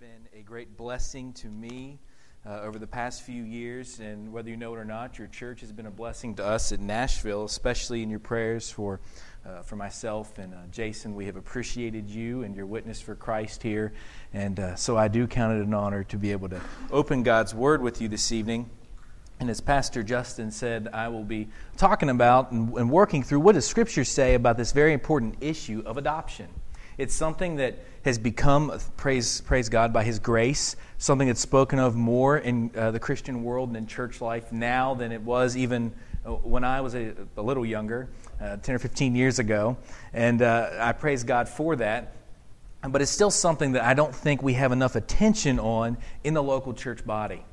been a great blessing to me uh, over the past few years. And whether you know it or not, your church has been a blessing to us at Nashville, especially in your prayers for, uh, for myself and uh, Jason. We have appreciated you and your witness for Christ here. And uh, so I do count it an honor to be able to open God's Word with you this evening. And as Pastor Justin said, I will be talking about and, and working through what does Scripture say about this very important issue of adoption. It's something that has become, praise, praise God, by His grace, something that's spoken of more in uh, the Christian world and in church life now than it was even uh, when I was a, a little younger, uh, 10 or 15 years ago. And uh, I praise God for that. But it's still something that I don't think we have enough attention on in the local church body.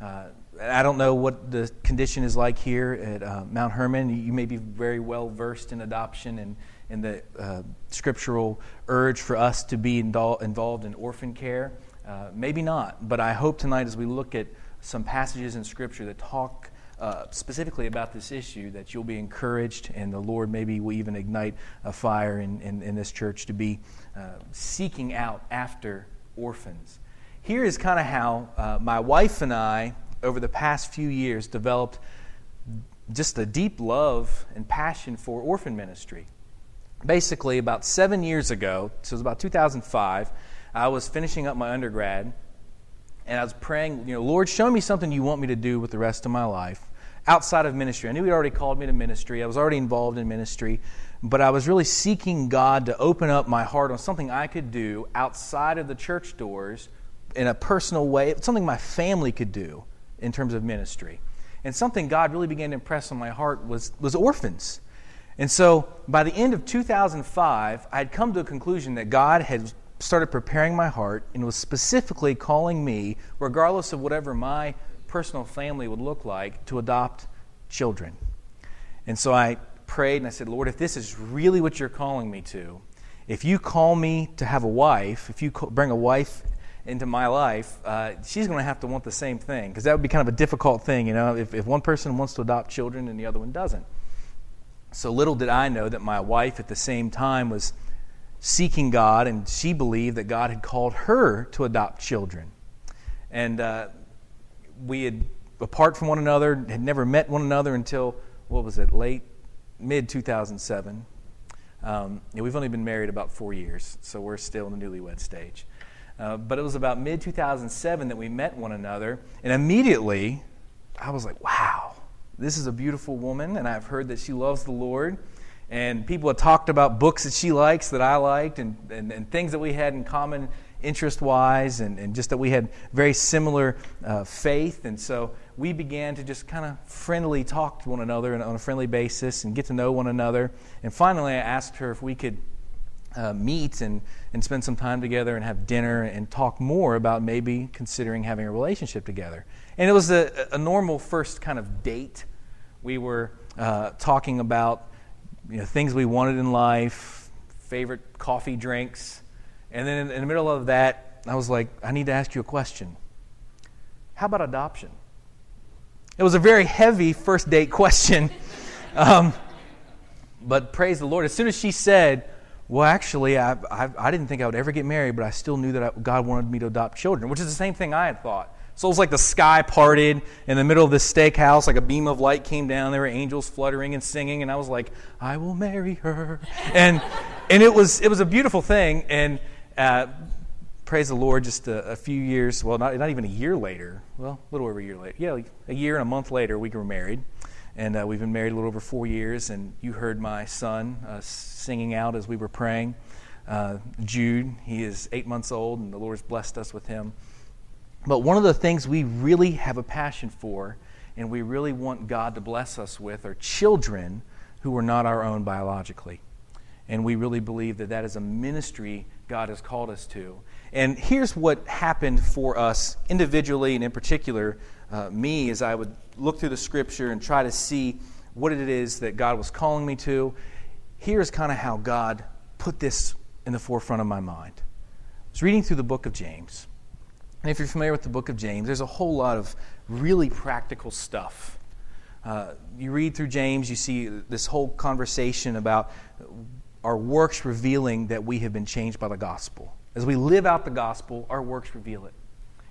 Uh, I don't know what the condition is like here at uh, Mount Hermon. You may be very well versed in adoption and in the uh, scriptural urge for us to be indul- involved in orphan care. Uh, maybe not, but I hope tonight as we look at some passages in Scripture that talk uh, specifically about this issue, that you'll be encouraged and the Lord maybe will even ignite a fire in, in, in this church to be uh, seeking out after orphans. Here is kind of how uh, my wife and I, over the past few years, developed just a deep love and passion for orphan ministry basically about seven years ago, so it was about 2005, I was finishing up my undergrad, and I was praying, you know, Lord, show me something you want me to do with the rest of my life outside of ministry. I knew He already called me to ministry. I was already involved in ministry, but I was really seeking God to open up my heart on something I could do outside of the church doors in a personal way, something my family could do in terms of ministry. And something God really began to impress on my heart was, was orphans. And so by the end of 2005, I had come to a conclusion that God had started preparing my heart and was specifically calling me, regardless of whatever my personal family would look like, to adopt children. And so I prayed and I said, Lord, if this is really what you're calling me to, if you call me to have a wife, if you bring a wife into my life, uh, she's going to have to want the same thing because that would be kind of a difficult thing, you know, if, if one person wants to adopt children and the other one doesn't. So little did I know that my wife at the same time was seeking God, and she believed that God had called her to adopt children. And uh, we had, apart from one another, had never met one another until, what was it, late, mid 2007. Um, we've only been married about four years, so we're still in the newlywed stage. Uh, but it was about mid 2007 that we met one another, and immediately I was like, wow, this is a beautiful woman, and I've heard that she loves the Lord. And people have talked about books that she likes that I liked, and, and, and things that we had in common interest wise, and, and just that we had very similar uh, faith. And so we began to just kind of friendly talk to one another on a friendly basis and get to know one another. And finally, I asked her if we could uh, meet and, and spend some time together and have dinner and talk more about maybe considering having a relationship together. And it was a, a normal first kind of date. We were uh, talking about you know, things we wanted in life, favorite coffee drinks. And then in, the middle of that, I was like, I need to ask you a question. How about adoption? It was a very heavy first date question. um, but praise the Lord. As soon as she said, well, actually, I, I, I, didn't think I would ever get married, but I still knew that I, God wanted me to adopt children, which is the same thing I had thought. So it was like the sky parted in the middle of this steakhouse, like a beam of light came down. There were angels fluttering and singing, and I was like, "I will marry her," and and it was it was a beautiful thing. And uh, praise the Lord, just a, a, few years, well, not not even a year later, well, a little over a year later, yeah, like a year and a month later, we were married, and uh, we've been married a little over four years. And you heard my son uh, singing out as we were praying. Uh, Jude, he is eight months old, and the Lord has blessed us with him. But one of the things we really have a passion for and we really want God to bless us with are children who are not our own biologically. And we really believe that that is a ministry God has called us to. And here's what happened for us individually, and in particular, uh, me, as I would look through the scripture and try to see what it is that God was calling me to. Here's kind of how God put this in the forefront of my mind. I was reading through the book of James. And if you're familiar with the book of James, there's a whole lot of really practical stuff. Uh, you read through James, you see this whole conversation about our works revealing that we have been changed by the gospel. As we live out the gospel, our works reveal it.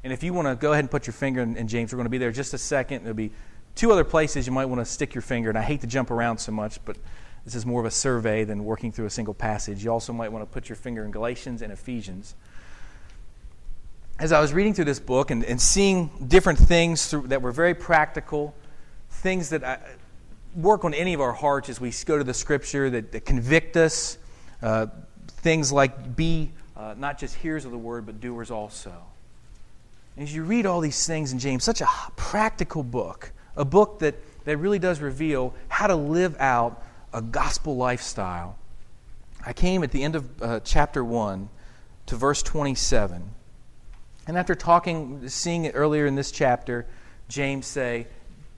And if you want to go ahead and put your finger, in, James, we're going to be there just a second. There'll be two other places you might want to stick your finger. And I hate to jump around so much, but this is more of a survey than working through a single passage. You also might want to put your finger in Galatians and Ephesians. As I was reading through this book and, and seeing different things through, that were very practical, things that I, work on any of our hearts as we go to the scripture that, that convict us, uh, things like be uh, not just hearers of the word, but doers also. As you read all these things in James, such a practical book, a book that, that really does reveal how to live out a gospel lifestyle. I came at the end of uh, chapter 1 to verse 27. And after talking, seeing it earlier in this chapter, James say,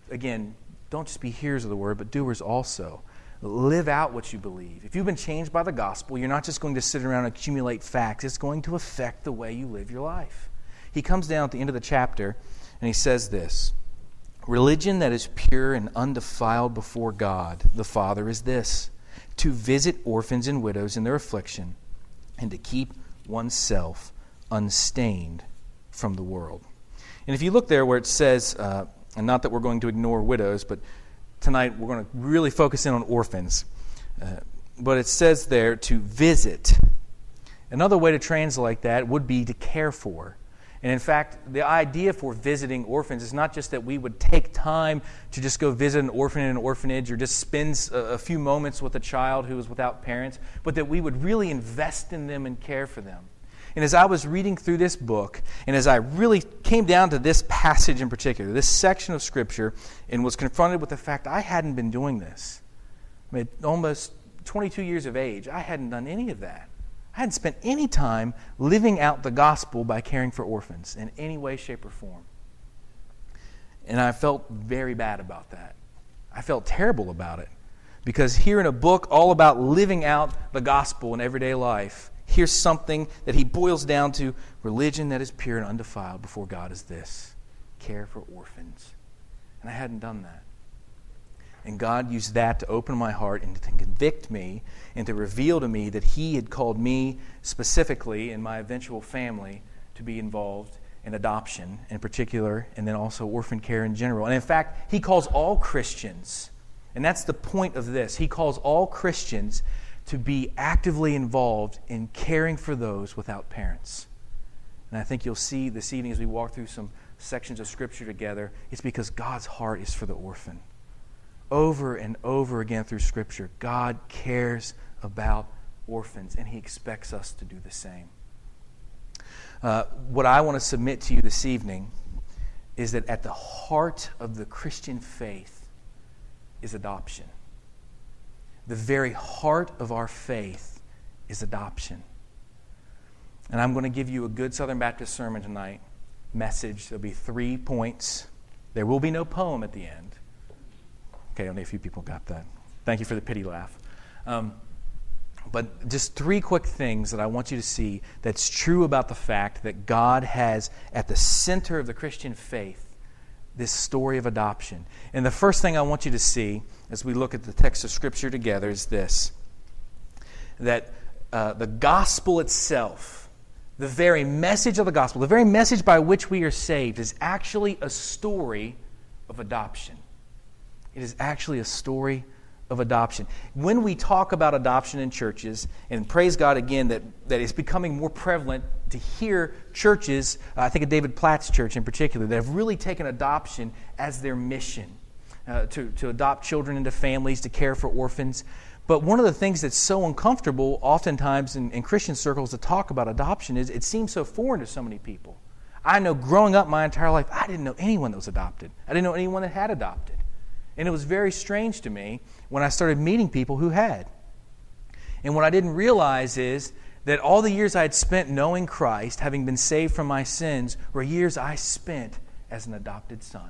again, don't just be hearers of the word, but doers also. Live out what you believe. If you've been changed by the gospel, you're not just going to sit around and accumulate facts, it's going to affect the way you live your life. He comes down at the end of the chapter and he says this Religion that is pure and undefiled before God the Father is this to visit orphans and widows in their affliction and to keep oneself unstained from the world. And if you look there where it says, uh, and not that we're going to ignore widows, but tonight we're going to really focus in on orphans. Uh, but it says there to visit. Another way to translate that would be to care for. And in fact, the idea for visiting orphans is not just that we would take time to just go visit an orphan in an orphanage or just spend a, few moments with a child who is without parents, but that we would really invest in them and care for them. And as I was reading through this book, and as I really came down to this passage in particular, this section of Scripture, and was confronted with the fact I hadn't been doing this. I mean, almost 22 years of age, I hadn't done any of that. I hadn't spent any time living out the gospel by caring for orphans in any way, shape, or form. And I felt very bad about that. I felt terrible about it. Because here in a book all about living out the gospel in everyday life, here's something that he boils down to religion that is pure and undefiled before God is this care for orphans. And I hadn't done that. And God used that to open my heart and to convict me and to reveal to me that He had called me specifically and my eventual family to be involved in adoption in particular, and then also orphan care in general. And in fact, He calls all Christians, and that's the point of this, He calls all Christians to be actively involved in caring for those without parents. And I think you'll see this evening as we walk through some sections of Scripture together, it's because God's heart is for the orphan over and over again through Scripture, God cares about orphans, and He expects us to do the same. Uh, what I want to submit to you this evening is that at the heart of the Christian faith is adoption. The very heart of our faith is adoption. And I'm going to give you a good Southern Baptist sermon tonight, message. There'll be three points. There will be no poem at the end. Okay, only a few people got that. Thank you for the pity laugh. Um, but just three quick things that I want you to see that's true about the fact that God has at the center of the Christian faith this story of adoption. And the first thing I want you to see as we look at the text of Scripture together is this that uh, the gospel itself, the very message of the gospel, the very message by which we are saved, is actually a story of adoption. It is actually a story of adoption. When we talk about adoption in churches, and praise God again that, that it's becoming more prevalent to hear churches, uh, I think of David Platt's church in particular, that have really taken adoption as their mission uh, to, to adopt children into families, to care for orphans. But one of the things that's so uncomfortable, oftentimes in, in Christian circles, to talk about adoption is it seems so foreign to so many people. I know growing up my entire life, I didn't know anyone that was adopted, I didn't know anyone that had adopted. And it was very strange to me when I started meeting people who had. And what I didn't realize is that all the years I had spent knowing Christ, having been saved from my sins, were years I spent as an adopted son.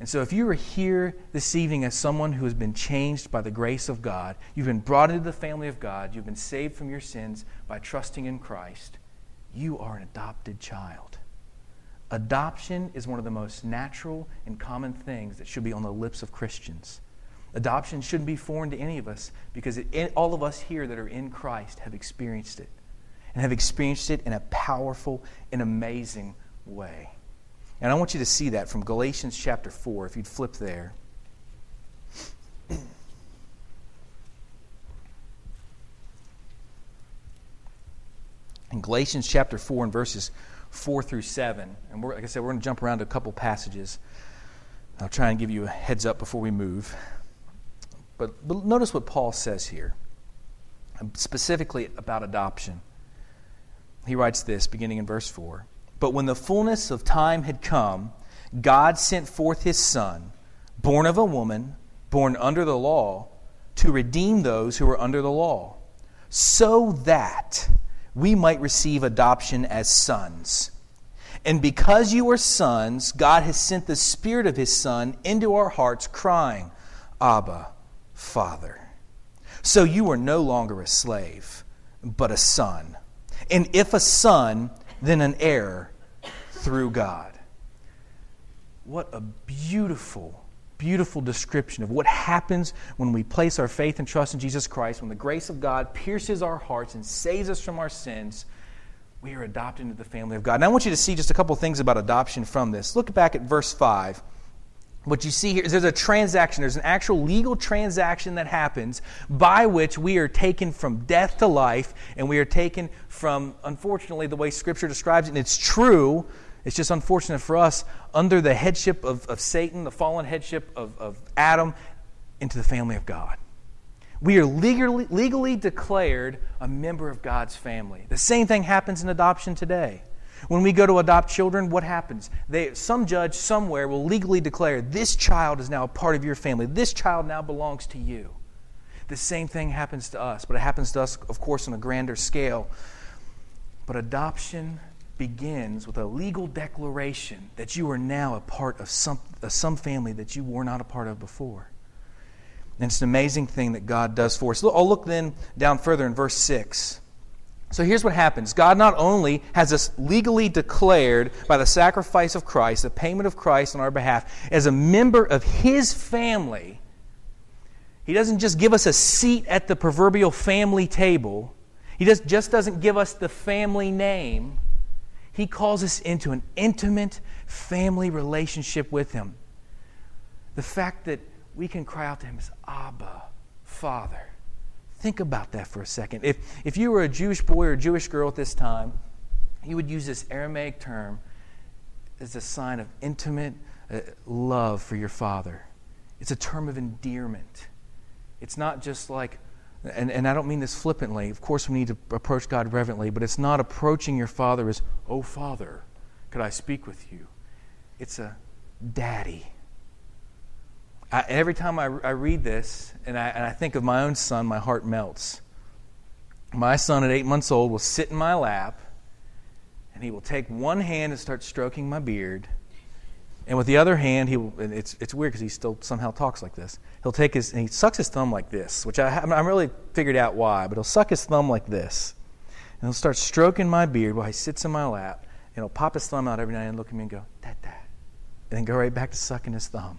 And so, if you are here this evening as someone who has been changed by the grace of God, you've been brought into the family of God, you've been saved from your sins by trusting in Christ, you are an adopted child. Adoption is one of the most natural and common things that should be on the lips of Christians. Adoption shouldn't be foreign to any of us because it, all of us here that are in Christ have experienced it. and have experienced it in a powerful and amazing way. And I want you to see that from Galatians chapter 4, if you'd flip there. In Galatians chapter 4 and verses 4 through 7, and like I said, we're going to jump around to a couple passages. I'll try and give you a heads up before we move. But, but notice what Paul says here, um, specifically about adoption. He writes this beginning in verse 4 But when the fullness of time had come, God sent forth his Son, born of a woman, born under the law, to redeem those who were under the law, so that we might receive adoption as sons. And because you are sons, God has sent the Spirit of His Son into our hearts, crying, Abba, Father. So you are no longer a slave, but a son. And if a son, then an heir through God. What a beautiful, beautiful description of what happens when we place our faith and trust in Jesus Christ, when the grace of God pierces our hearts and saves us from our sins we are adopted into the family of God. And I want you to see just a couple things about adoption from this. Look back at verse 5. What you see here is there's a transaction, there's an actual legal transaction that happens by which we are taken from death to life, and we are taken from, unfortunately, the way Scripture describes it, and it's true, it's just unfortunate for us, under the headship of, of Satan, the fallen headship of, of Adam, into the family of God we are legally, legally declared a member of God's family. The same thing happens in adoption today. When we go to adopt children, what happens? They, some judge somewhere will legally declare this child is now a part of your family. This child now belongs to you. The same thing happens to us, but it happens to us, of course, on a grander scale. But adoption begins with a legal declaration that you are now a part of some, of some family that you were not a part of before. And it's an amazing thing that God does for us. I'll look then down further in verse 6. So here's what happens God not only has us legally declared by the sacrifice of Christ, the payment of Christ on our behalf, as a member of His family, He doesn't just give us a seat at the proverbial family table, He just, just doesn't give us the family name. He calls us into an intimate family relationship with Him. The fact that we can cry out to him as Abba, Father. Think about that for a second. If, if you were a Jewish boy or a Jewish girl at this time, you would use this Aramaic term as a sign of intimate uh, love for your father. It's a term of endearment. It's not just like, and, and I don't mean this flippantly. Of course, we need to approach God reverently, but it's not approaching your father as, oh, Father, could I speak with you? It's a daddy. I, every time I, I read this and I, and I think of my own son, my heart melts. My son at eight months old will sit in my lap and he will take one hand and start stroking my beard. And with the other hand, he will, it's, it's weird because he still somehow talks like this. He'll take his, and he sucks his thumb like this, which I haven't I really figured out why, but he'll suck his thumb like this. And he'll start stroking my beard while he sits in my lap. And he'll pop his thumb out every now and look at me and go, Dad, Dad. And then go right back to sucking his thumb.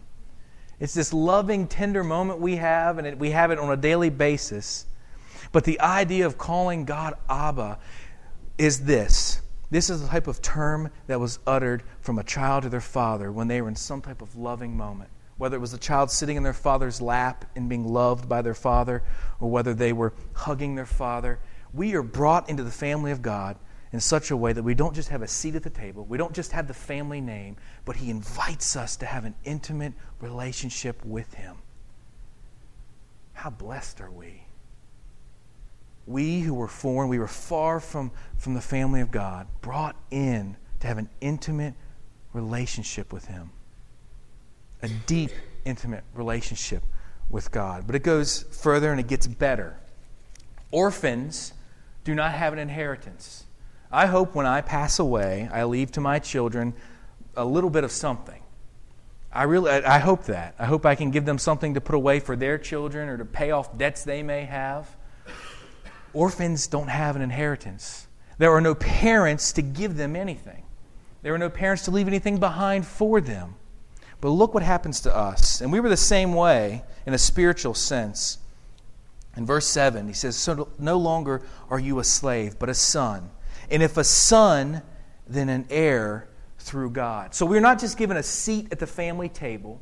It's this loving, tender moment we have, and it, we have it on a daily basis. But the idea of calling God Abba is this. This is the type of term that was uttered from a child to their father when they were in some type of loving moment. Whether it was the child sitting in their father's lap and being loved by their father, or whether they were hugging their father, we are brought into the family of God in such a way that we don't just have a seat at the table, we don't just have the family name, but He invites us to have an intimate relationship with Him. How blessed are we? We who were foreign, we were far from, from the family of God, brought in to have an intimate relationship with Him. A deep, intimate relationship with God. But it goes further and it gets better. Orphans do not have an inheritance. I hope when I pass away, I leave to my children a little bit of something. I really I hope that. I hope I can give them something to put away for their children or to pay off debts they may have. Orphans don't have an inheritance. There are no parents to give them anything. There are no parents to leave anything behind for them. But look what happens to us. And we were the same way in a spiritual sense. In verse 7, he says, So no longer are you a slave, but a son. And if a son, then an heir through God. So we're not just given a seat at the family table,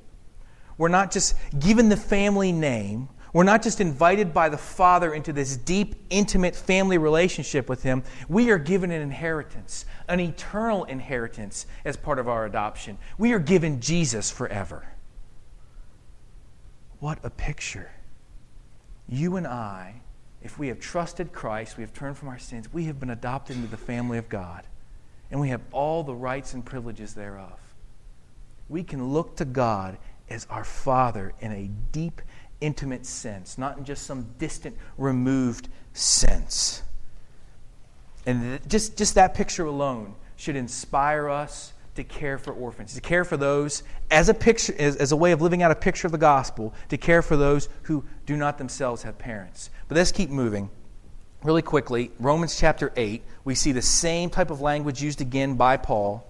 we're not just given the family name. We're not just invited by the Father into this deep, intimate family relationship with Him. We are given an inheritance, an eternal inheritance as part of our adoption. We are given Jesus forever. What a picture. You and I, if we have trusted Christ, we have turned from our sins, we have been adopted into the family of God, and we have all the rights and privileges thereof. We can look to God as our Father in a deep, intimate sense, not in just some distant, removed sense. And just, just that picture alone should inspire us to care for orphans, to care for those as a picture, as, as, a way of living out a picture of the gospel, to care for those who do not themselves have parents. But let's keep moving. Really quickly, Romans chapter 8, we see the same type of language used again by Paul.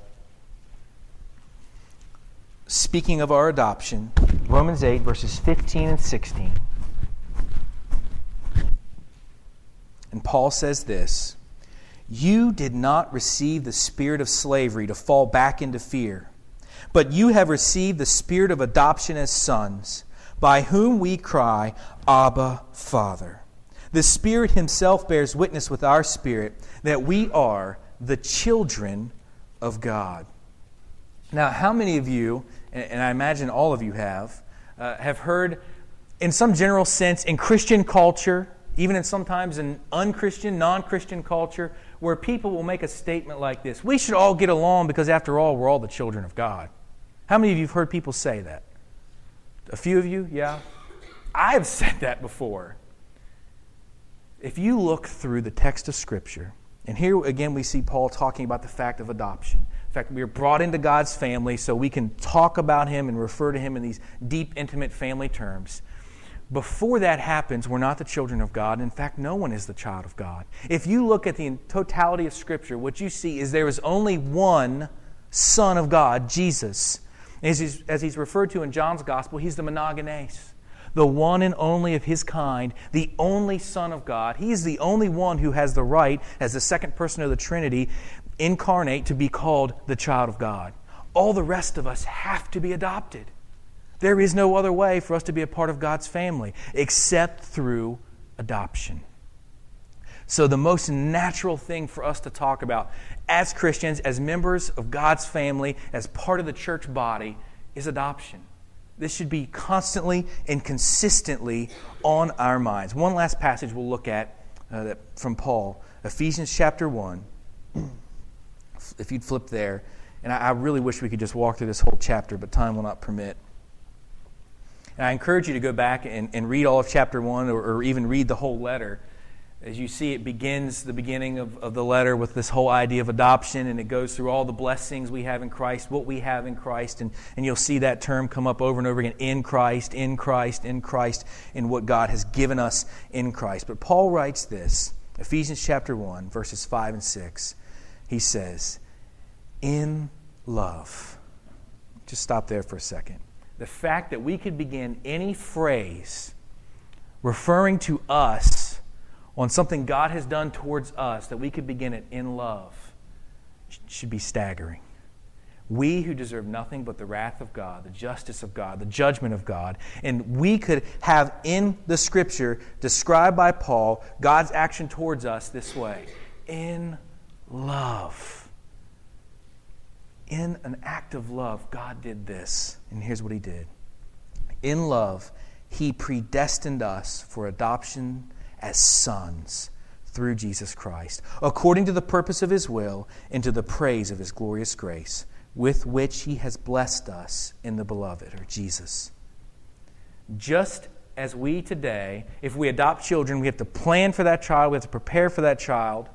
Speaking of our adoption, Romans 8, verses 15 and 16. And Paul says this you did not receive the spirit of slavery to fall back into fear, but you have received the spirit of adoption as sons, by whom we cry, Abba, Father. The Spirit Himself bears witness with our spirit that we are the children of God. Now, how many of you, and I imagine all of you have, uh, have heard, in some general sense, in Christian culture, even in sometimes in unchristian, non Christian culture, where people will make a statement like this We should all get along because, after all, we're all the children of God. How many of you have heard people say that? A few of you, yeah? I've said that before. If you look through the text of Scripture, and here again we see Paul talking about the fact of adoption. In fact, we are brought into God's family so we can talk about Him and refer to Him in these deep, intimate family terms. Before that happens, we're not the children of God. In fact, no one is the child of God. If you look at the totality of Scripture, what you see is there is only one Son of God, Jesus. As he's, as he's referred to in John's Gospel, he's the monogenes, the one and only of his kind, the only Son of God. He's the only one who has the right, as the second person of the Trinity, incarnate, to be called the child of God. All the rest of us have to be adopted. There is no other way for us to be a part of God's family except through adoption. So, the most natural thing for us to talk about as Christians, as members of God's family, as part of the church body, is adoption. This should be constantly and consistently on our minds. One last passage we'll look at uh, from Paul, Ephesians chapter 1. If you'd flip there. And I, I really wish we could just walk through this whole chapter, but time will not permit. And I encourage you to go back and, and read all of chapter 1 or, or, even read the whole letter. As you see, it begins the beginning of, of the letter with this whole idea of adoption, and it goes through all the blessings we have in Christ, what we have in Christ, and, and you'll see that term come up over and over again in Christ, in Christ, in Christ, in what God has given us in Christ. But Paul writes this Ephesians chapter 1, verses 5 and 6. He says, In love. Just stop there for a second the fact that we could begin any phrase referring to us on something God has done towards us, that we could begin it in love, should be staggering. We who deserve nothing but the wrath of God, the justice of God, the judgment of God, and we could have in the scripture described by Paul God's action towards us this way in love in an act of love, God did this. And here's what He did In love, He predestined us for adoption as sons through Jesus Christ, according to the purpose of His will and to the praise of His glorious grace, with which He has blessed us in the beloved, or Jesus. Just as we today, if we adopt children, we have to plan for that child, we have to prepare for that child.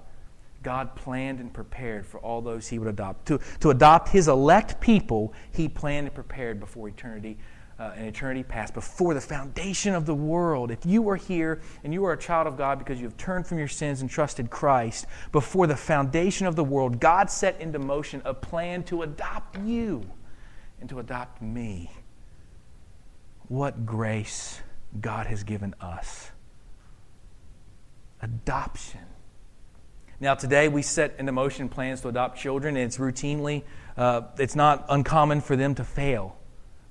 God planned and prepared for all those he would adopt. To, to adopt his elect people, he planned and prepared before eternity uh, and eternity past, before the foundation of the world. If you are here and you are a child of God because you have turned from your sins and trusted Christ, before the foundation of the world, God set into motion a plan to adopt you and to adopt me. What grace God has given us. adoption. Now, today we set into motion plans to adopt children, and it's routinely, uh, it's not uncommon for them to fail.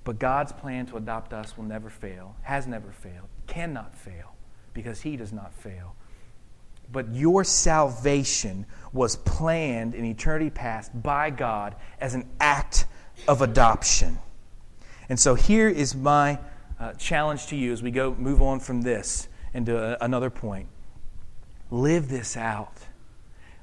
But God's plan to adopt us will never fail, has never failed, cannot fail, because He does not fail. But your salvation was planned in eternity past by God as an act of adoption. And so here is my uh, challenge to you as we go move on from this into a, another point. Live this out.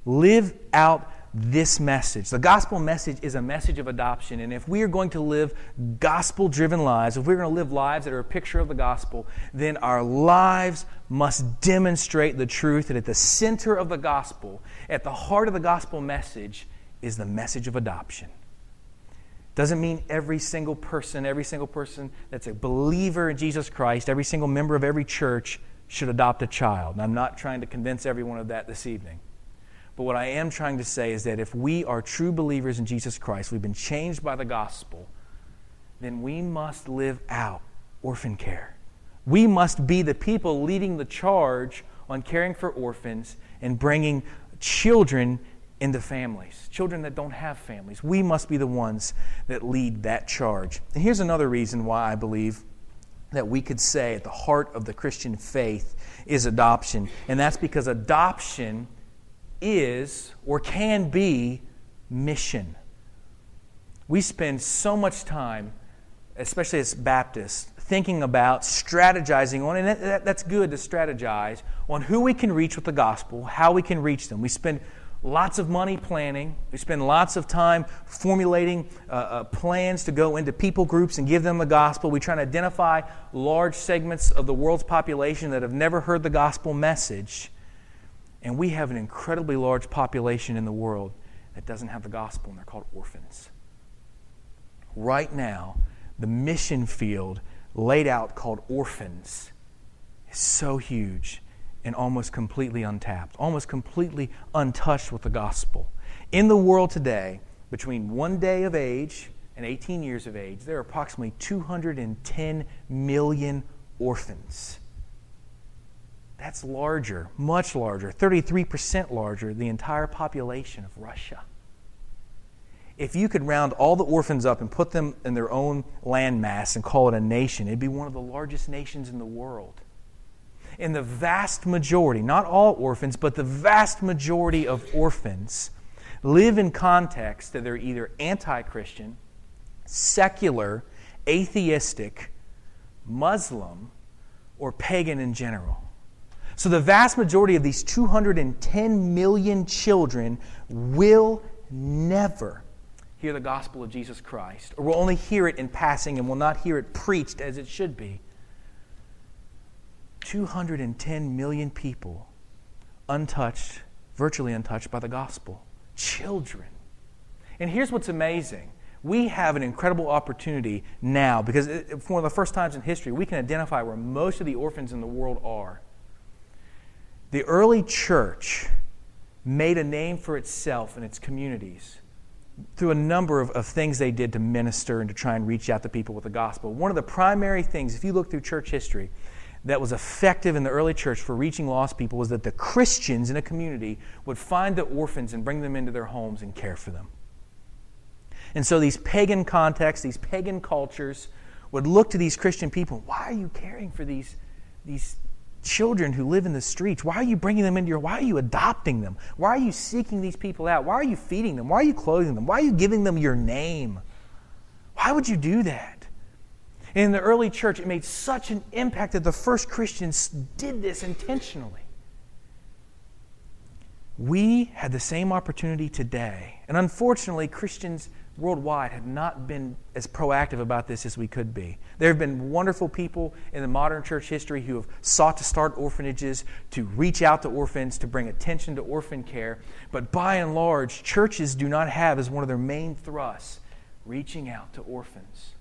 Live out this message. The gospel message is a message of adoption. And if we are going to live gospel driven lives, if we're going to live lives that are a picture of the gospel, then our lives must demonstrate the truth that at the center of the gospel, at the heart of the gospel message, is the message of adoption. Doesn't mean every single person, every single person that's a believer in Jesus Christ, every single member of every church should adopt a child. And I'm not trying to convince everyone of that this evening. But what I am trying to say is that if we are true believers in Jesus Christ, we've been changed by the gospel, then we must live out orphan care. We must be the people leading the charge on caring for orphans and bringing children into families, children that don't have families. We must be the ones that lead that charge. And here's another reason why I believe that we could say at the heart of the Christian faith is adoption, and that's because adoption is or can be mission. We spend so much time, especially as Baptists, thinking about strategizing on, and that, that's good to strategize on who we can reach with the gospel, how we can reach them. We spend lots of money planning. We spend lots of time formulating uh, uh, plans to go into people groups and give them the gospel. We try to identify large segments of the world's population that have never heard the gospel message. And we have an incredibly large population in the world that doesn't have the gospel, and they're called orphans. Right now, the mission field laid out called orphans is so huge and almost completely untapped, almost completely untouched with the gospel. In the world today, between one day of age and 18 years of age, there are approximately 210 million orphans. That's larger, much larger, 33% larger, the entire population of Russia. If you could round all the orphans up and put them in their own landmass and call it a nation, it'd be one of the largest nations in the world. And the vast majority, not all orphans, but the vast majority of orphans live in contexts that they're either anti Christian, secular, atheistic, Muslim, or pagan in general. So the vast majority of these 210 million children will never hear the gospel of Jesus Christ, or will only hear it in passing and will not hear it preached as it should be. 210 million people untouched, virtually untouched by the gospel. Children. And here's what's amazing. We have an incredible opportunity now because for one of the first times in history, we can identify where most of the orphans in the world are. The early church made a name for itself and its communities through a number of, of things they did to minister and to try and reach out to people with the gospel. One of the primary things, if you look through church history, that was effective in the early church for reaching lost people was that the Christians in a community would find the orphans and bring them into their homes and care for them. And so these pagan contexts, these pagan cultures would look to these Christian people. Why are you caring for these, these children who live in the streets? Why are you bringing them into your why are you adopting them? Why are you seeking these people out? Why are you feeding them? Why are you clothing them? Why are you giving them your name? Why would you do that? in the early church, it made such an impact that the first Christians did this intentionally. We had the same opportunity today. And unfortunately, Christians worldwide have not been as proactive about this as we could be. There have been wonderful people in the modern church history who have sought to start orphanages, to reach out to orphans, to bring attention to orphan care. But by and large, churches do not have as one of their main thrusts reaching out to orphans.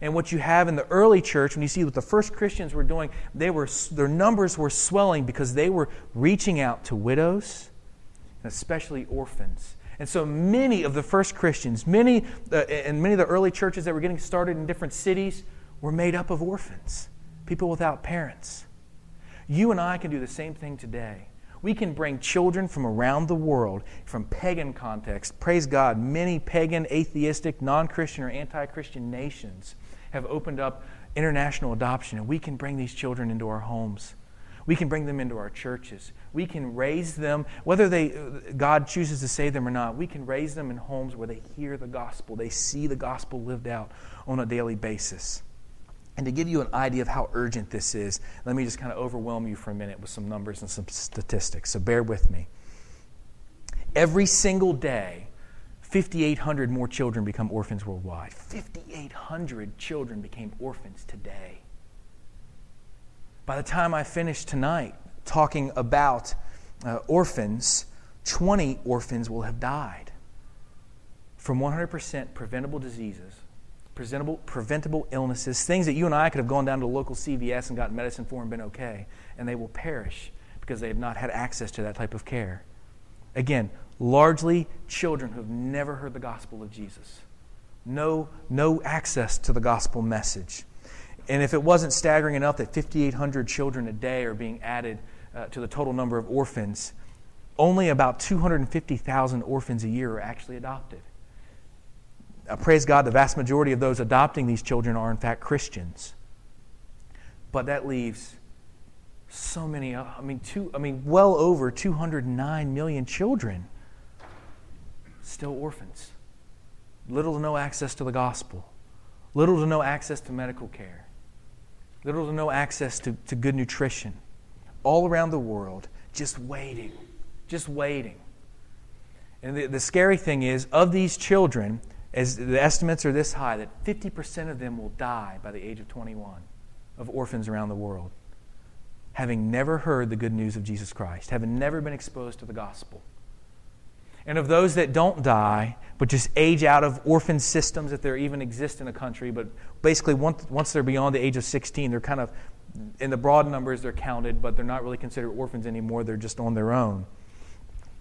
And what you have in the early church, when you see what the first Christians were doing, they were, their numbers were swelling because they were reaching out to widows, and especially orphans and so many of the first Christians, many uh, and many of the early churches that were getting started in different cities were made up of orphans, people without parents. You and I can do the same thing today. We can bring children from around the world, from pagan context. Praise God, many pagan, atheistic, non Christian, or anti Christian nations have opened up international adoption, and we can bring these children into our homes. We can bring them into our churches. We can raise them, whether they, God chooses to save them or not, we can raise them in homes where they hear the gospel, they see the gospel lived out on a daily basis. And to give you an idea of how urgent this is, let me just kind of overwhelm you for a minute with some numbers and some statistics. So bear with me. Every single day, 5,800 more children become orphans worldwide. 5,800 children became orphans today. By the time I finish tonight talking about uh, orphans, 20 orphans will have died from 100% preventable diseases, preventable, preventable illnesses, things that you and I could have gone down to the local CVS and gotten medicine for and been okay, and they will perish because they have not had access to that type of care. Again, largely children who have never heard the gospel of Jesus. No, no access to the gospel message. And if it wasn't staggering enough that 5,800 children a day are being added uh, to the total number of orphans, only about 250,000 orphans a year are actually adopted. Uh, praise God, the vast majority of those adopting these children are, in fact, Christians. But that leaves so many, uh, I mean, two, I mean, well over 209 million children still orphans. Little to no access to the gospel, little to no access to medical care little to no access to, to good nutrition, all around the world, just waiting, just waiting. And the, the scary thing is, of these children, as the estimates are this high, that 50% of them will die by the age of 21 of orphans around the world, having never heard the good news of Jesus Christ, having never been exposed to the gospel. And of those that don't die, but just age out of orphan systems, if there even exist in a country, but basically once, once they're beyond the age of 16, they're kind of, in the broad numbers, they're counted, but they're not really considered orphans anymore. They're just on their own.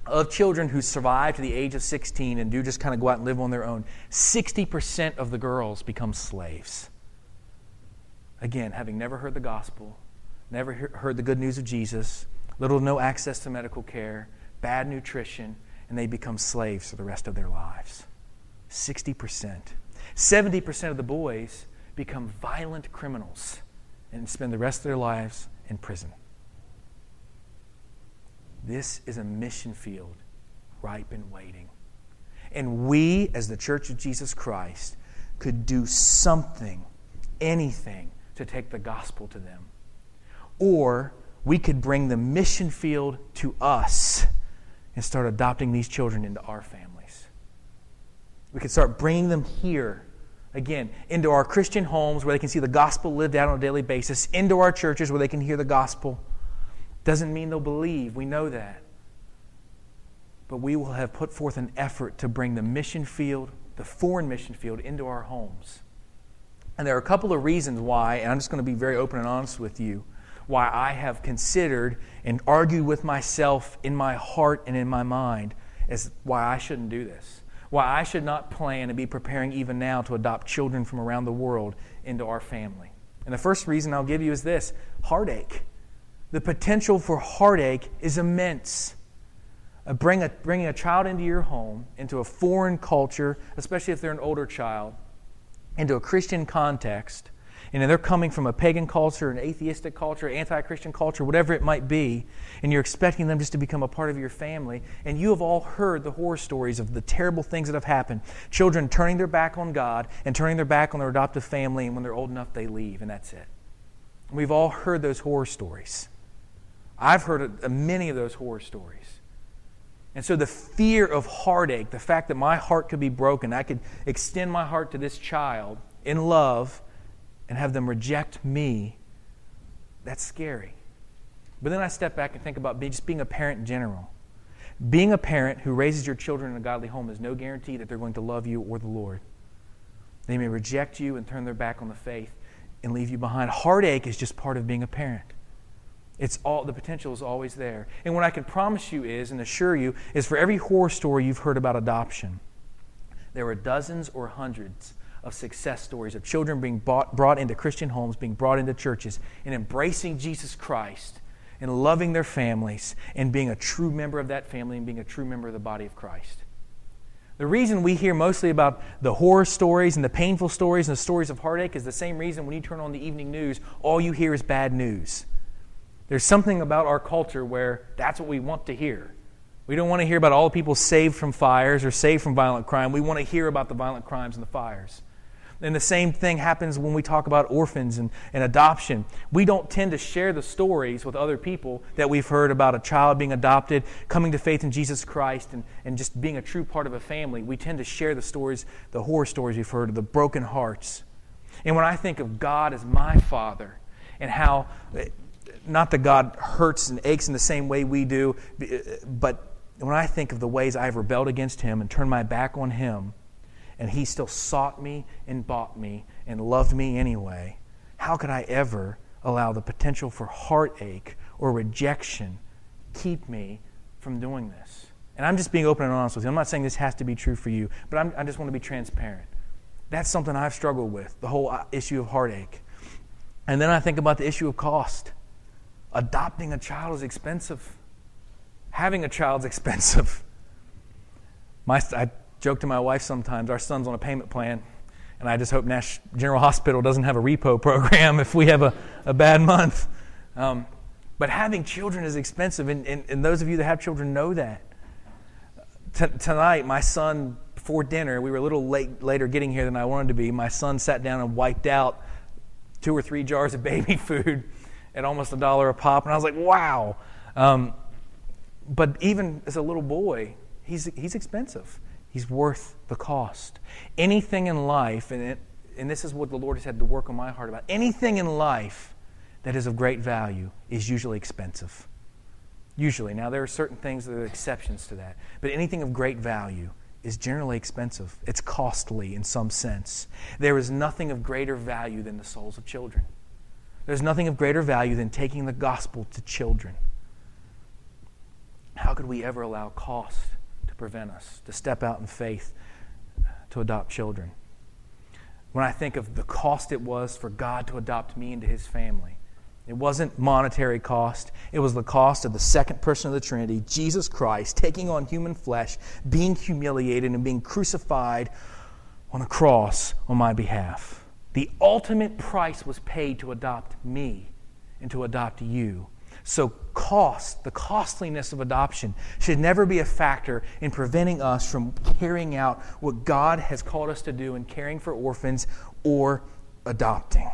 Of children who survive to the age of 16 and do just kind of go out and live on their own, 60% of the girls become slaves. Again, having never heard the gospel, never heard the good news of Jesus, little to no access to medical care, bad nutrition, and they become slaves for the rest of their lives. 60%. 70% of the boys become violent criminals and spend the rest of their lives in prison. This is a mission field ripe and waiting. And we, as the Church of Jesus Christ, could do something, anything, to take the gospel to them. Or we could bring the mission field to us and start adopting these children into our families. We could start bringing them here, again, into our Christian homes where they can see the gospel lived out on a daily basis, into our churches where they can hear the gospel. Doesn't mean they'll believe, we know that. But we will have put forth an effort to bring the mission field, the foreign mission field, into our homes. And there are a couple of reasons why, and I'm just going to be very open and honest with you why I have considered and argued with myself in my heart and in my mind as why I shouldn't do this. Why I should not plan and be preparing even now to adopt children from around the world into our family. And the first reason I'll give you is this heartache. The potential for heartache is immense. Uh, bring a, bringing a child into your home, into a foreign culture, especially if they're an older child, into a Christian context, and they're coming from a pagan culture, an atheistic culture, anti Christian culture, whatever it might be, and you're expecting them just to become a part of your family, and you have all heard the horror stories of the terrible things that have happened. Children turning their back on God and turning their back on their adoptive family, and when they're old enough, they leave, and that's it. We've all heard those horror stories. I've heard uh, many of those horror stories. And so the fear of heartache, the fact that my heart could be broken, I could extend my heart to this child in love and have them reject me, that's scary. But then I step back and think about just being a parent in general. Being a parent who raises your children in a godly home is no guarantee that they're going to love you or the Lord. They may reject you and turn their back on the faith and leave you behind. Heartache is just part of being a parent. It's all the potential is always there. And what I can promise you is and assure you is for every horror story you've heard about adoption, there are dozens or hundreds of success stories of children being bought, brought into Christian homes, being brought into churches, and embracing Jesus Christ and loving their families and being a true member of that family and being a true member of the body of Christ. The reason we hear mostly about the horror stories and the painful stories and the stories of heartache is the same reason when you turn on the evening news, all you hear is bad news. There's something about our culture where that's what we want to hear. We don't want to hear about all the people saved from fires or saved from violent crime. We want to hear about the violent crimes and the fires. And the same thing happens when we talk about orphans and, and adoption. We don't tend to share the stories with other people that we've heard about a child being adopted, coming to faith in Jesus Christ, and, and just being a true part of a family. We tend to share the stories, the horror stories we've heard of the broken hearts. And when I think of God as my Father and how, not that God hurts and aches in the same way we do, but when I think of the ways I've rebelled against Him and turned my back on Him, and He still sought me and bought me and loved me anyway, how could I ever allow the potential for heartache or rejection keep me from doing this? And I'm just being open and honest with you. I'm not saying this has to be true for you, but I'm, i just want to be transparent. That's something I've struggled with, the whole uh, issue of heartache. And then I think about the issue of cost. Adopting a child is expensive having a child's expensive. My, I joke to my wife sometimes, our son's on a payment plan, and I just hope Nash General Hospital doesn't have a repo program if we have a, a bad month. Um, but having children is expensive, and, and, and, those of you that have children know that. T- tonight, my son, before dinner, we were a little late, later getting here than I wanted to be. My son sat down and wiped out two or three jars of baby food at almost a dollar a pop, and I was like, wow. Um, but even as a little boy, he's, he's expensive. He's worth the cost. Anything in life, and, it, and this is what the Lord has had to work on my heart about, anything in life that is of great value is usually expensive. Usually. Now, there are certain things that are exceptions to that. But anything of great value is generally expensive. It's costly in some sense. There is nothing of greater value than the souls of children. There's nothing of greater value than taking the gospel to children. How could we ever allow cost prevent us to step out in faith uh, to adopt children? When I think of the cost it was for God to adopt me into his family, it wasn't monetary cost. It was the cost of the second person of the Trinity, Jesus Christ, taking on human flesh, being humiliated, and being crucified on a cross on my behalf. The ultimate price was paid to adopt me and to adopt you. So, cost, the costliness of adoption, should never be a factor in preventing us from carrying out what God has called us to do in caring for orphans or adopting.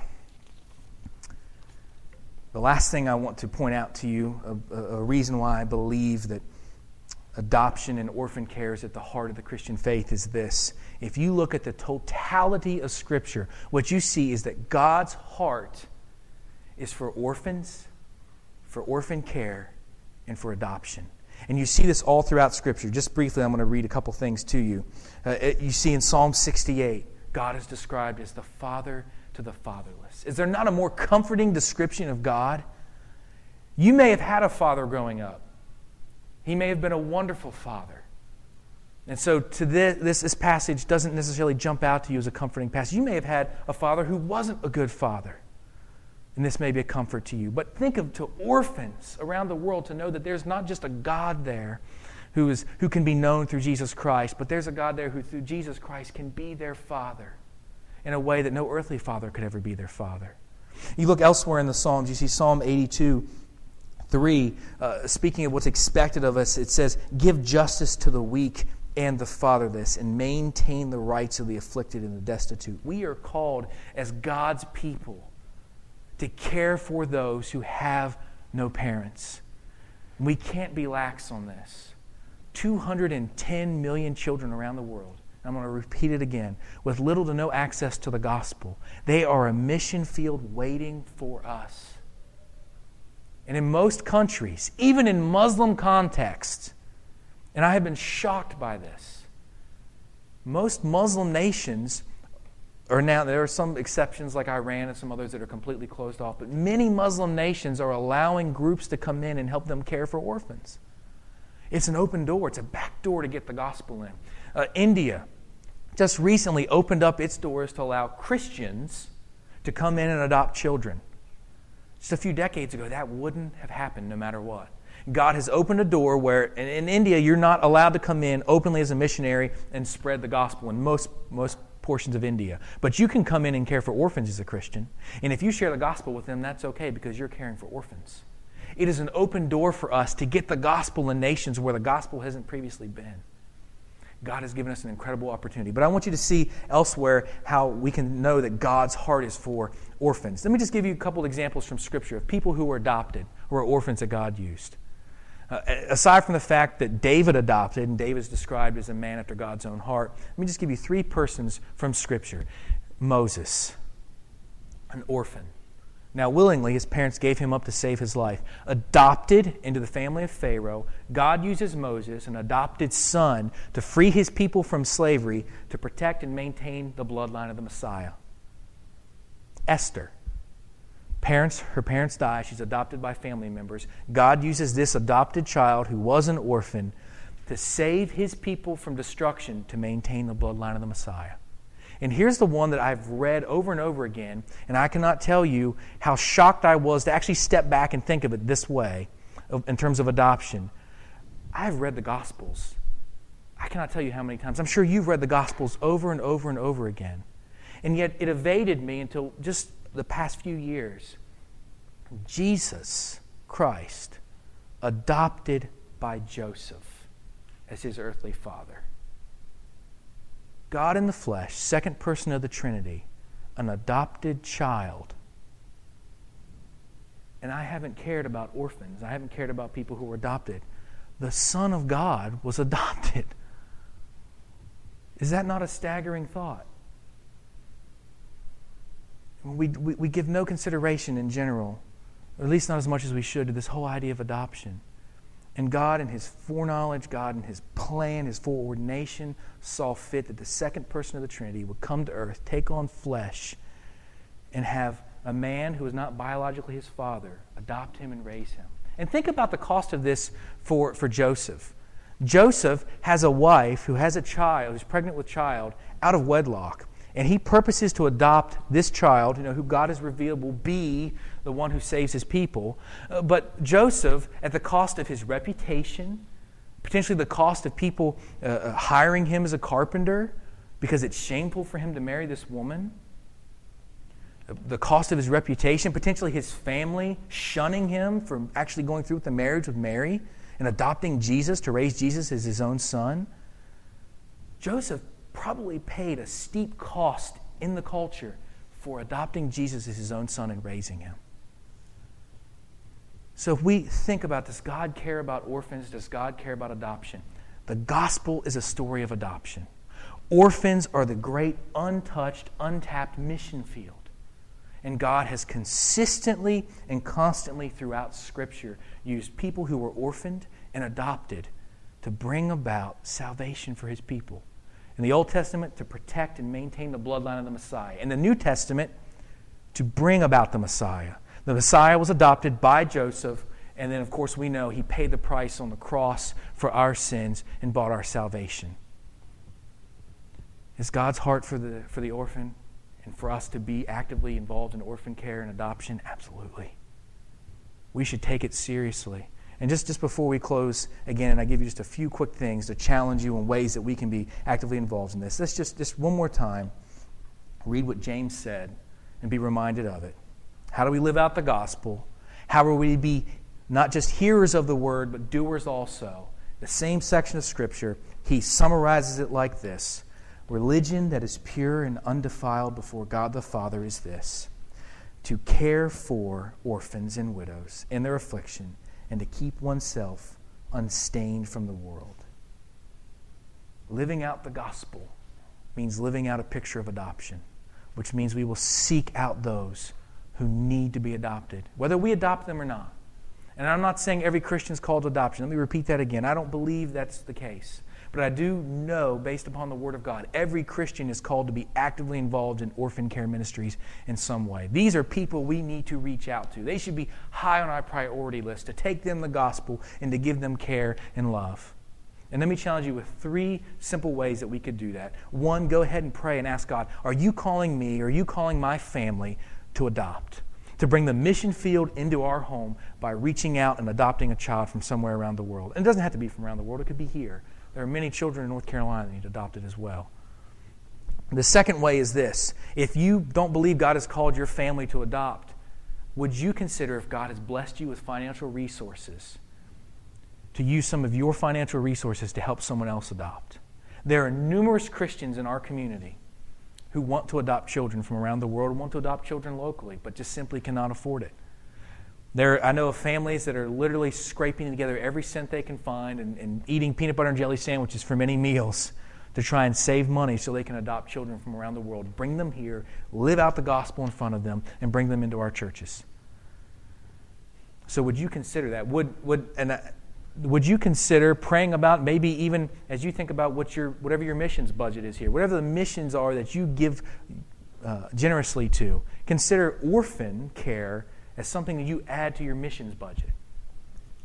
The last thing I want to point out to you, a, a reason why I believe that adoption and orphan care is at the heart of the Christian faith, is this. If you look at the totality of Scripture, what you see is that God's heart is for orphans for orphan care, and for adoption. And you see this all throughout Scripture. Just briefly, I'm going to read a couple things to you. Uh, it, you see in Psalm 68, God is described as the father to the fatherless. Is there not a more comforting description of God? You may have had a father growing up, he may have been a wonderful father. And so, to this, this, this passage doesn't necessarily jump out to you as a comforting passage. You may have had a father who wasn't a good father and this may be a comfort to you. But think of to orphans around the world to know that there's not just a God there who, is, who can be known through Jesus Christ, but there's a God there who, through Jesus Christ, can be their father in a way that no earthly father could ever be their father. You look elsewhere in the Psalms, you see Psalm 82. 3, uh, speaking of what's expected of us, it says, Give justice to the weak and the fatherless, and maintain the rights of the afflicted and the destitute. We are called as God's people to care for those who have no parents. We can't be lax on this. 210 million children around the world. I'm going to repeat it again with little to no access to the gospel. They are a mission field waiting for us. And in most countries, even in Muslim contexts, and I have been shocked by this, most Muslim nations or now there are some exceptions like Iran and some others that are completely closed off, but many Muslim nations are allowing groups to come in and help them care for orphans. It's an open door, it's a back door to get the gospel in. Uh, India just recently opened up its doors to allow Christians to come in and adopt children. Just a few decades ago, that wouldn't have happened no matter what. God has opened a door where in, in India you're not allowed to come in openly as a missionary and spread the gospel in most, most portions of India. But you can come in and care for orphans as a Christian. And if you share the gospel with them, that's okay because you're caring for orphans. It is an open door for us to get the gospel in nations where the gospel hasn't previously been. God has given us an incredible opportunity. But I want you to see elsewhere how we can know that God's heart is for orphans. Let me just give you a couple examples from Scripture of people who were adopted, are orphans that God used. Uh, aside from the fact that David adopted, and David is described as a man after God's own heart, let me just give you three persons from Scripture Moses, an orphan. Now, willingly, his parents gave him up to save his life. Adopted into the family of Pharaoh, God uses Moses, an adopted son, to free his people from slavery to protect and maintain the bloodline of the Messiah. Esther, Parents, her parents die. She's adopted by family members. God uses this adopted child who was an orphan to save his people from destruction to maintain the bloodline of the Messiah. And here's the one that I've read over and over again, and I cannot tell you how shocked I was to actually step back and think of it this way in terms of adoption. I've read the Gospels. I cannot tell you how many times. I'm sure you've read the Gospels over and over and over again. And yet it evaded me until just the past few years, Jesus Christ, adopted by Joseph as his earthly father. God in the flesh, second person of the Trinity, an adopted child. And I haven't cared about orphans. I haven't cared about people who were adopted. The Son of God was adopted. Is that not a staggering thought? We, we, we give no consideration in general, or at least not as much as we should, to this whole idea of adoption. And God, in His foreknowledge, God, in His plan, His foreordination, saw fit that the second person of the Trinity would come to earth, take on flesh, and have a man who is not biologically his father adopt him and raise him. And think about the cost of this for, for Joseph. Joseph has a wife who has a child, who's pregnant with child, out of wedlock. And he purposes to adopt this child, you know, who God has revealed will be the one who saves his people. Uh, but Joseph, at the cost of his reputation, potentially the cost of people uh, uh, hiring him as a carpenter because it's shameful for him to marry this woman, uh, the cost of his reputation, potentially his family shunning him from actually going through with the marriage with Mary and adopting Jesus to raise Jesus as his own son. Joseph probably paid a steep cost in the culture for adopting Jesus as his own son and raising him. So if we think about does God care about orphans? Does God care about adoption? The gospel is a story of adoption. Orphans are the great untouched, untapped mission field. And God has consistently and constantly throughout Scripture used people who were orphaned and adopted to bring about salvation for his people in the Old Testament to protect and maintain the bloodline of the Messiah. In the New Testament, to bring about the Messiah. The Messiah was adopted by Joseph, and then, of course, we know he paid the price on the cross for our sins and bought our salvation. Is God's heart for the, for the orphan and for us to be actively involved in orphan care and adoption? Absolutely. We should take it seriously. And just, just before we close again, and I give you just a few quick things to challenge you in ways that we can be actively involved in this. Let's just, just one more time read what James said and be reminded of it. How do we live out the gospel? How will we be not just hearers of the word, but doers also? The same section of Scripture, he summarizes it like this Religion that is pure and undefiled before God the Father is this to care for orphans and widows in their affliction and to keep oneself unstained from the world. Living out the gospel means living out a picture of adoption, which means we will seek out those who need to be adopted, whether we adopt them or not. And I'm not saying every Christian is called to adoption. Let me repeat that again. I don't believe that's the case. But I do know, based upon the Word of God, every Christian is called to be actively involved in orphan care ministries in some way. These are people we need to reach out to. They should be high on our priority list to take them the gospel and to give them care and love. And let me challenge you with three simple ways that we could do that. One, go ahead and pray and ask God, Are you calling me, are you calling my family to adopt? to bring the mission field into our home by reaching out and adopting a child from somewhere around the world. And it doesn't have to be from around the world, it could be here. There are many children in North Carolina that need adopted as well. The second way is this if you don't believe God has called your family to adopt, would you consider if God has blessed you with financial resources to use some of your financial resources to help someone else adopt? There are numerous Christians in our community who want to adopt children from around the world want to adopt children locally, but just simply cannot afford it. There, I know of families that are literally scraping together every cent they can find and, and eating peanut butter and jelly sandwiches for many meals to try and save money so they can adopt children from around the world, bring them here, live out the gospel in front of them, and bring them into our churches. So, would you consider that? Would, would, and, uh, would you consider praying about maybe even as you think about what your, whatever your missions budget is here, whatever the missions are that you give uh, generously to, consider orphan care as something that you add to your missions budget?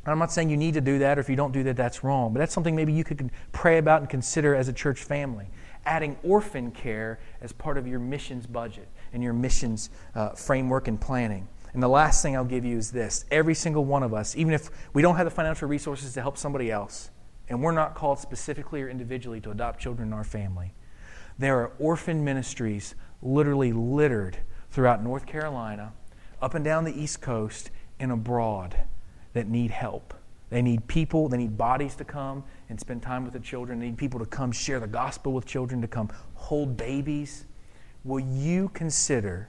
I'm not saying you need to do that, or if you don't do that, that's wrong. But that's something maybe you could pray about and consider as a church family. Adding orphan care as part of your missions budget and your missions uh, framework and planning. And the last thing I'll give you is this every single one of us, even if we don't have the financial resources to help somebody else, and we're not called specifically or individually to adopt children in our family, there are orphan ministries literally littered throughout North Carolina, up and down the East Coast, and abroad that need help. They need people, they need bodies to come and spend time with the children. They need people to come share the gospel with children, to come hold babies. Will you consider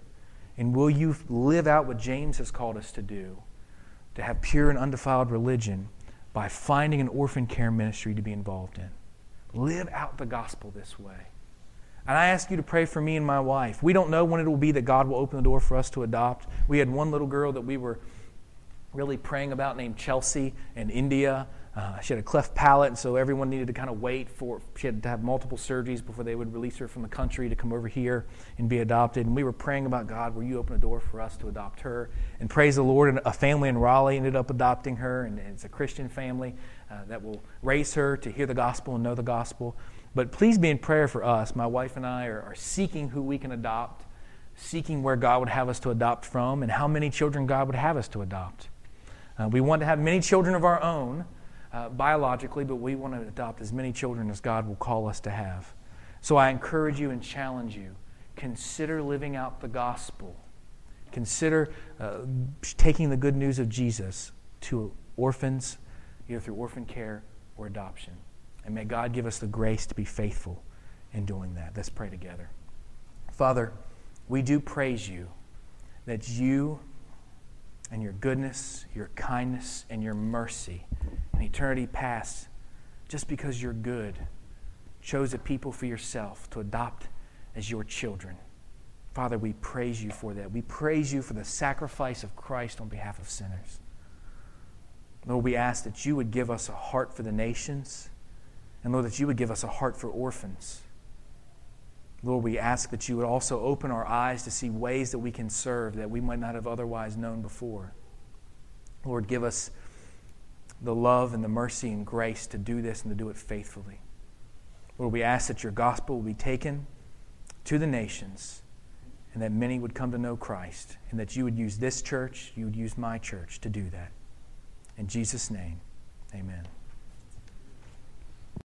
and will you live out what James has called us to do? To have pure and undefiled religion by finding an orphan care ministry to be involved in. Live out the gospel this way. And I ask you to pray for me and my wife. We don't know when it will be that God will open the door for us to adopt. We had one little girl that we were really praying about named Chelsea in India. Uh, she had a cleft palate, and so everyone needed to kind of wait for. She had to have multiple surgeries before they would release her from the country to come over here and be adopted. And we were praying about God, will you open a door for us to adopt her? And praise the Lord, a family in Raleigh ended up adopting her, and it's a Christian family uh, that will raise her to hear the gospel and know the gospel. But please be in prayer for us. My wife and I are, are seeking who we can adopt, seeking where God would have us to adopt from, and how many children God would have us to adopt. Uh, we want to have many children of our own uh, biologically, but we want to adopt as many children as God will call us to have. So I encourage you and challenge you consider living out the gospel. Consider uh, taking the good news of Jesus to orphans, either through orphan care or adoption. And may God give us the grace to be faithful in doing that. Let's pray together. Father, we do praise you that you and your goodness, your kindness, and your mercy in eternity past, just because you're good, chose a people for yourself to adopt as your children. Father, we praise you for that. We praise you for the sacrifice of Christ on behalf of sinners. Lord, we ask that you would give us a heart for the nations, and Lord, that you would give us a heart for orphans. Lord, we ask that you would also open our eyes to see ways that we can serve that we might not have otherwise known before. Lord, give us the love and the mercy and grace to do this and to do it faithfully. Lord, we ask that your gospel will be taken to the nations and that many would come to know Christ and that you would use this church, you would use my church to do that. In Jesus' name, amen.